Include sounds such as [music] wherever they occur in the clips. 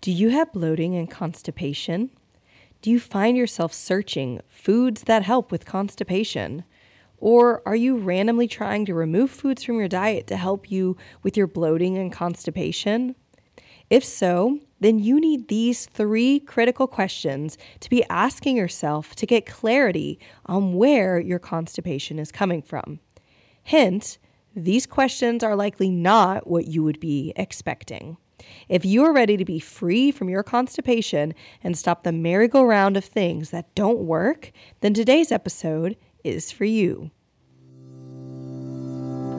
Do you have bloating and constipation? Do you find yourself searching foods that help with constipation? Or are you randomly trying to remove foods from your diet to help you with your bloating and constipation? If so, then you need these three critical questions to be asking yourself to get clarity on where your constipation is coming from. Hint, these questions are likely not what you would be expecting. If you are ready to be free from your constipation and stop the merry-go-round of things that don't work, then today's episode is for you.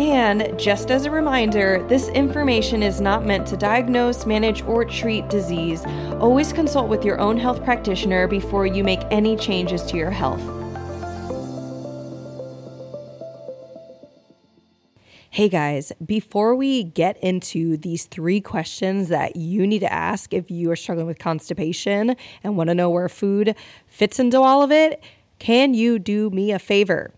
And just as a reminder, this information is not meant to diagnose, manage, or treat disease. Always consult with your own health practitioner before you make any changes to your health. Hey guys, before we get into these three questions that you need to ask if you are struggling with constipation and want to know where food fits into all of it, can you do me a favor?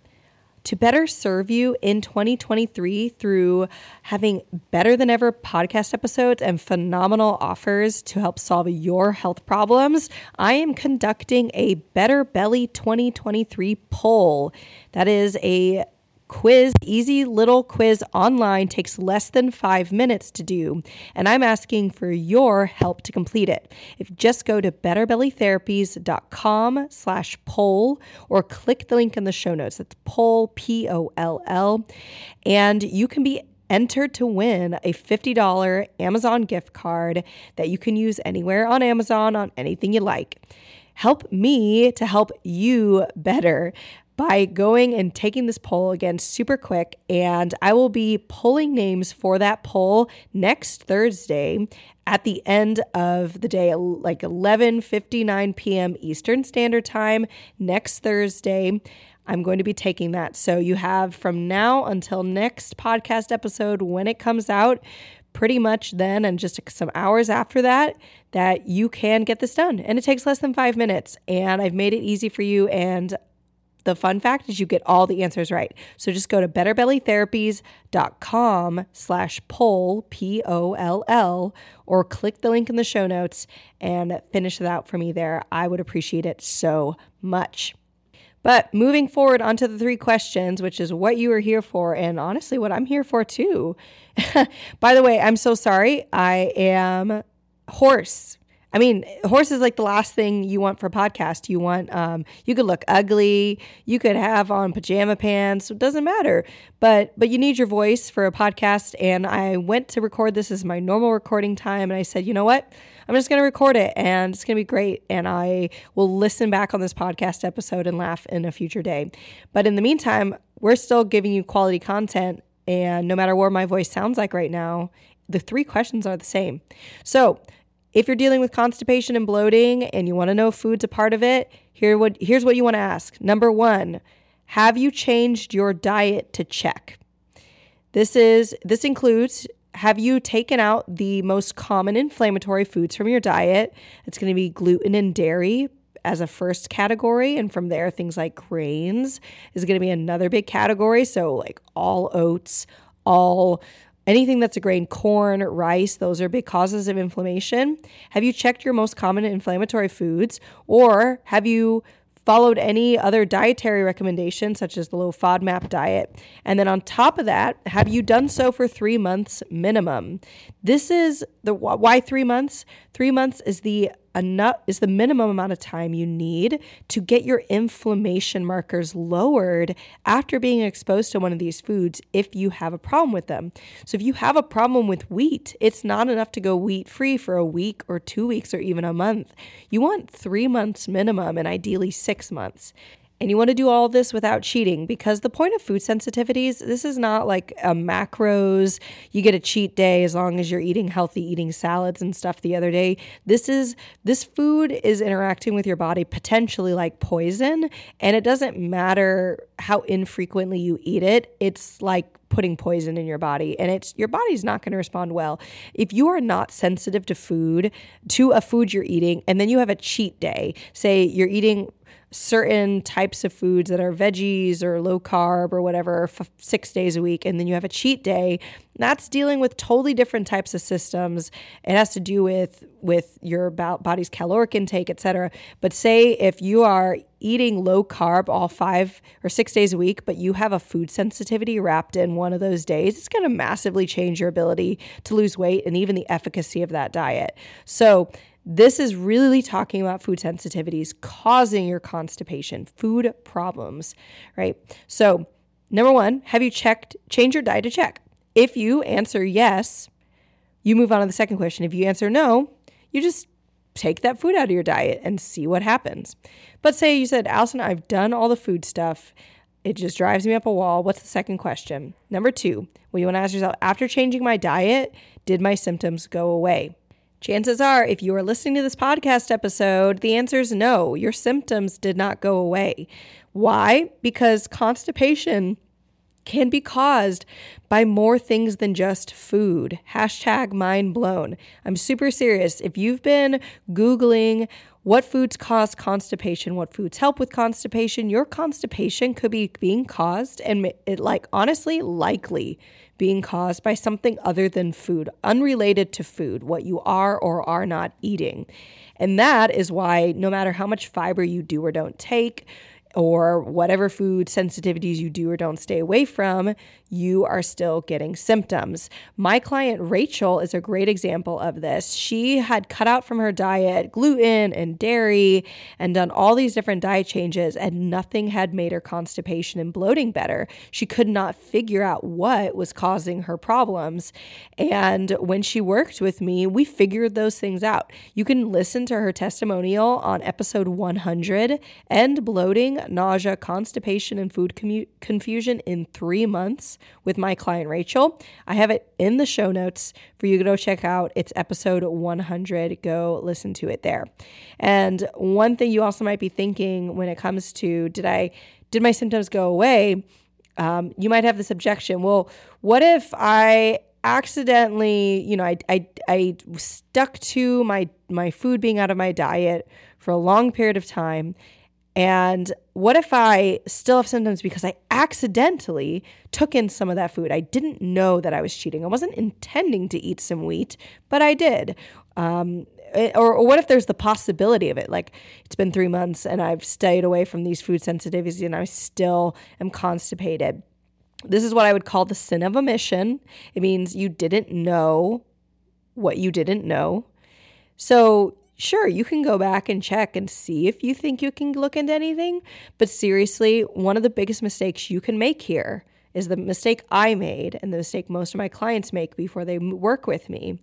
To better serve you in 2023 through having better than ever podcast episodes and phenomenal offers to help solve your health problems, I am conducting a Better Belly 2023 poll. That is a quiz, easy little quiz online, takes less than five minutes to do. And I'm asking for your help to complete it. If just go to betterbellytherapies.com slash poll or click the link in the show notes. That's poll, P O L L. And you can be entered to win a $50 Amazon gift card that you can use anywhere on Amazon on anything you like help me to help you better by going and taking this poll again super quick. And I will be pulling names for that poll next Thursday at the end of the day, like 11:59 p.m. Eastern Standard Time next Thursday. I'm going to be taking that. So you have from now until next podcast episode when it comes out, pretty much then and just some hours after that, that you can get this done. And it takes less than five minutes. And I've made it easy for you. And the fun fact is you get all the answers right. So just go to betterbellytherapies.com slash poll, P-O-L-L, or click the link in the show notes and finish it out for me there. I would appreciate it so much. But moving forward onto the three questions, which is what you are here for, and honestly, what I'm here for too. [laughs] By the way, I'm so sorry. I am hoarse I mean, hoarse is like the last thing you want for a podcast. You want, um, you could look ugly, you could have on pajama pants. It doesn't matter, but but you need your voice for a podcast. And I went to record this as my normal recording time, and I said, you know what? I'm just going to record it, and it's going to be great. And I will listen back on this podcast episode and laugh in a future day. But in the meantime, we're still giving you quality content, and no matter what my voice sounds like right now, the three questions are the same. So if you're dealing with constipation and bloating and you want to know if food's a part of it, here what here's what you want to ask. Number 1, have you changed your diet to check? This is this includes have you taken out the most common inflammatory foods from your diet? It's going to be gluten and dairy as a first category. And from there, things like grains is going to be another big category. So, like all oats, all Anything that's a grain, corn, rice, those are big causes of inflammation. Have you checked your most common inflammatory foods? Or have you followed any other dietary recommendations, such as the low FODMAP diet? And then on top of that, have you done so for three months minimum? This is the why three months? Three months is the enough is the minimum amount of time you need to get your inflammation markers lowered after being exposed to one of these foods if you have a problem with them. So if you have a problem with wheat, it's not enough to go wheat free for a week or 2 weeks or even a month. You want 3 months minimum and ideally 6 months. And you want to do all this without cheating because the point of food sensitivities, this is not like a macros, you get a cheat day as long as you're eating healthy, eating salads and stuff the other day. This is this food is interacting with your body potentially like poison, and it doesn't matter how infrequently you eat it. It's like putting poison in your body and it's your body's not going to respond well. If you are not sensitive to food, to a food you're eating and then you have a cheat day, say you're eating certain types of foods that are veggies or low carb or whatever f- six days a week, and then you have a cheat day. That's dealing with totally different types of systems. It has to do with with your body's caloric intake, etc. But say if you are eating low carb all five or six days a week, but you have a food sensitivity wrapped in one of those days, it's going to massively change your ability to lose weight and even the efficacy of that diet. So this is really talking about food sensitivities causing your constipation, food problems, right? So, number one, have you checked, change your diet to check? If you answer yes, you move on to the second question. If you answer no, you just take that food out of your diet and see what happens. But say you said, Allison, I've done all the food stuff. It just drives me up a wall. What's the second question? Number two, well, you want to ask yourself, after changing my diet, did my symptoms go away? Chances are, if you are listening to this podcast episode, the answer is no. Your symptoms did not go away. Why? Because constipation can be caused by more things than just food. Hashtag mind blown. I'm super serious. If you've been Googling what foods cause constipation, what foods help with constipation, your constipation could be being caused and it like honestly likely being caused by something other than food, unrelated to food, what you are or are not eating. And that is why no matter how much fiber you do or don't take, or whatever food sensitivities you do or don't stay away from, you are still getting symptoms. My client Rachel is a great example of this. She had cut out from her diet gluten and dairy and done all these different diet changes, and nothing had made her constipation and bloating better. She could not figure out what was causing her problems. And when she worked with me, we figured those things out. You can listen to her testimonial on episode 100 End bloating, nausea, constipation, and food commu- confusion in three months with my client Rachel. I have it in the show notes for you to go check out. It's episode 100. Go listen to it there. And one thing you also might be thinking when it comes to did I did my symptoms go away? Um, you might have this objection. Well, what if I accidentally, you know, I, I, I stuck to my, my food being out of my diet for a long period of time and what if I still have symptoms because I accidentally took in some of that food? I didn't know that I was cheating. I wasn't intending to eat some wheat, but I did. Um, eh, or, or, what if there's the possibility of it? Like it's been three months and I've stayed away from these food sensitivities and I still am constipated. This is what I would call the sin of omission. It means you didn't know what you didn't know. So sure, you can go back and check and see if you think you can look into anything. But seriously, one of the biggest mistakes you can make here is the mistake I made and the mistake most of my clients make before they work with me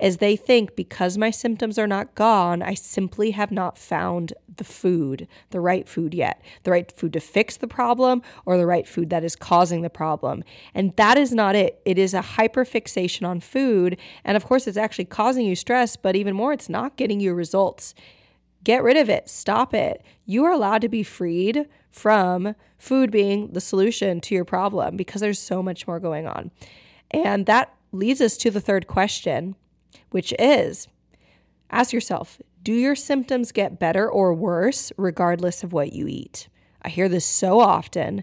is they think because my symptoms are not gone, I simply have not found the food, the right food yet, the right food to fix the problem or the right food that is causing the problem. And that is not it. It is a hyperfixation on food. And of course, it's actually causing you stress, but even more, it's not getting you results. Get rid of it. Stop it. You are allowed to be freed from food being the solution to your problem because there's so much more going on. And that leads us to the third question which is ask yourself do your symptoms get better or worse regardless of what you eat? I hear this so often.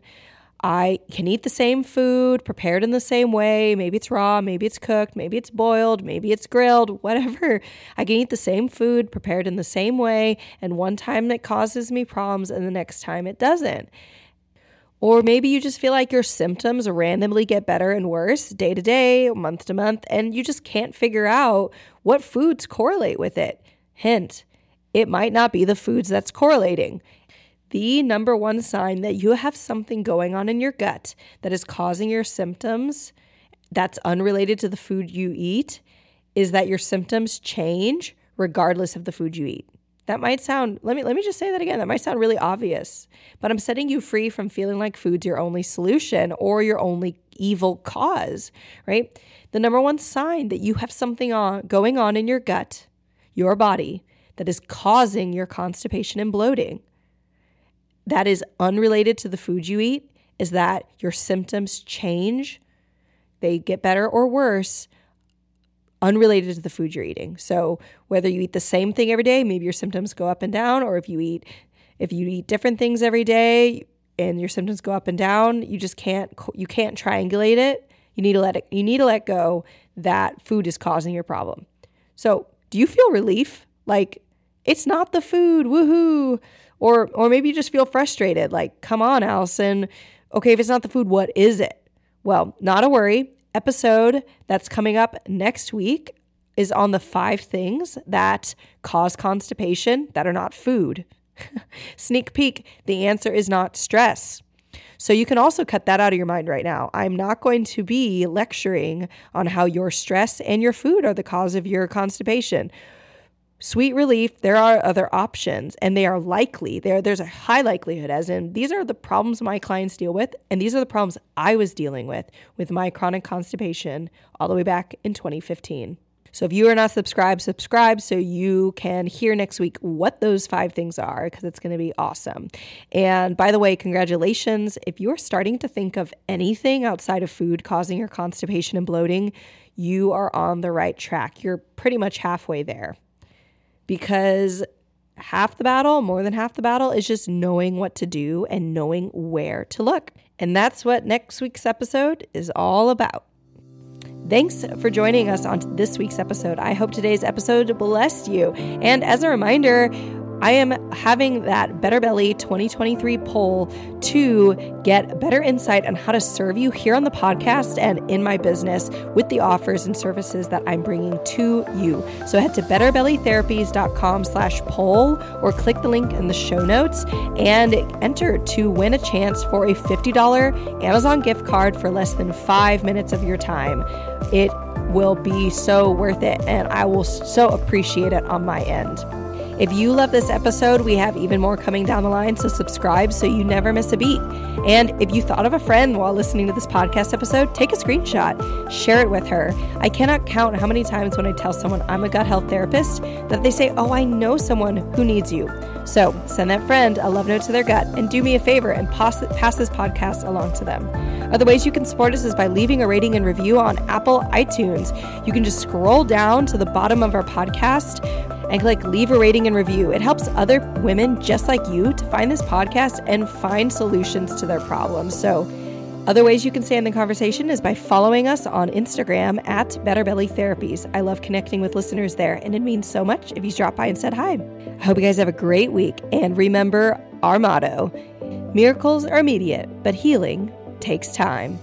I can eat the same food, prepared in the same way. Maybe it's raw, maybe it's cooked, maybe it's boiled, maybe it's grilled, [laughs] whatever. I can eat the same food, prepared in the same way, and one time it causes me problems and the next time it doesn't. Or maybe you just feel like your symptoms randomly get better and worse day to day, month to month, and you just can't figure out what foods correlate with it. Hint, it might not be the foods that's correlating. The number one sign that you have something going on in your gut that is causing your symptoms that's unrelated to the food you eat is that your symptoms change regardless of the food you eat. That might sound let me let me just say that again. That might sound really obvious, but I'm setting you free from feeling like food's your only solution or your only evil cause, right? The number one sign that you have something on going on in your gut, your body that is causing your constipation and bloating that is unrelated to the food you eat is that your symptoms change, they get better or worse unrelated to the food you're eating. So whether you eat the same thing every day, maybe your symptoms go up and down, or if you eat if you eat different things every day and your symptoms go up and down, you just can't you can't triangulate it. You need to let it you need to let go that food is causing your problem. So, do you feel relief? Like it's not the food, woohoo. Or or maybe you just feel frustrated, like, come on, Allison. Okay, if it's not the food, what is it? Well, not a worry episode that's coming up next week is on the five things that cause constipation that are not food. [laughs] Sneak peek the answer is not stress. So you can also cut that out of your mind right now. I'm not going to be lecturing on how your stress and your food are the cause of your constipation. Sweet relief, there are other options and they are likely. There there's a high likelihood as in these are the problems my clients deal with and these are the problems I was dealing with with my chronic constipation all the way back in 2015. So if you are not subscribed, subscribe so you can hear next week what those five things are because it's going to be awesome. And by the way, congratulations. If you're starting to think of anything outside of food causing your constipation and bloating, you are on the right track. You're pretty much halfway there because half the battle, more than half the battle, is just knowing what to do and knowing where to look. And that's what next week's episode is all about. Thanks for joining us on this week's episode. I hope today's episode blessed you. And as a reminder, I am having that Better Belly 2023 poll to get better insight on how to serve you here on the podcast and in my business with the offers and services that I'm bringing to you. So head to betterbellytherapies.com slash poll or click the link in the show notes and enter to win a chance for a $50 Amazon gift card for less than five minutes of your time. It will be so worth it and I will so appreciate it on my end. If you love this episode, we have even more coming down the line, so subscribe so you never miss a beat. And if you thought of a friend while listening to this podcast episode, take a screenshot, share it with her. I cannot count how many times when I tell someone I'm a gut health therapist that they say, Oh, I know someone who needs you. So send that friend a love note to their gut and do me a favor and pass, pass this podcast along to them. Other ways you can support us is by leaving a rating and review on Apple iTunes. You can just scroll down to the bottom of our podcast and click leave a rating and review. It helps other women just like you to find this podcast and find solutions to their problems. So, other ways you can stay in the conversation is by following us on Instagram at Better Belly Therapies. I love connecting with listeners there, and it means so much if you drop by and said hi. I hope you guys have a great week, and remember our motto miracles are immediate, but healing takes time.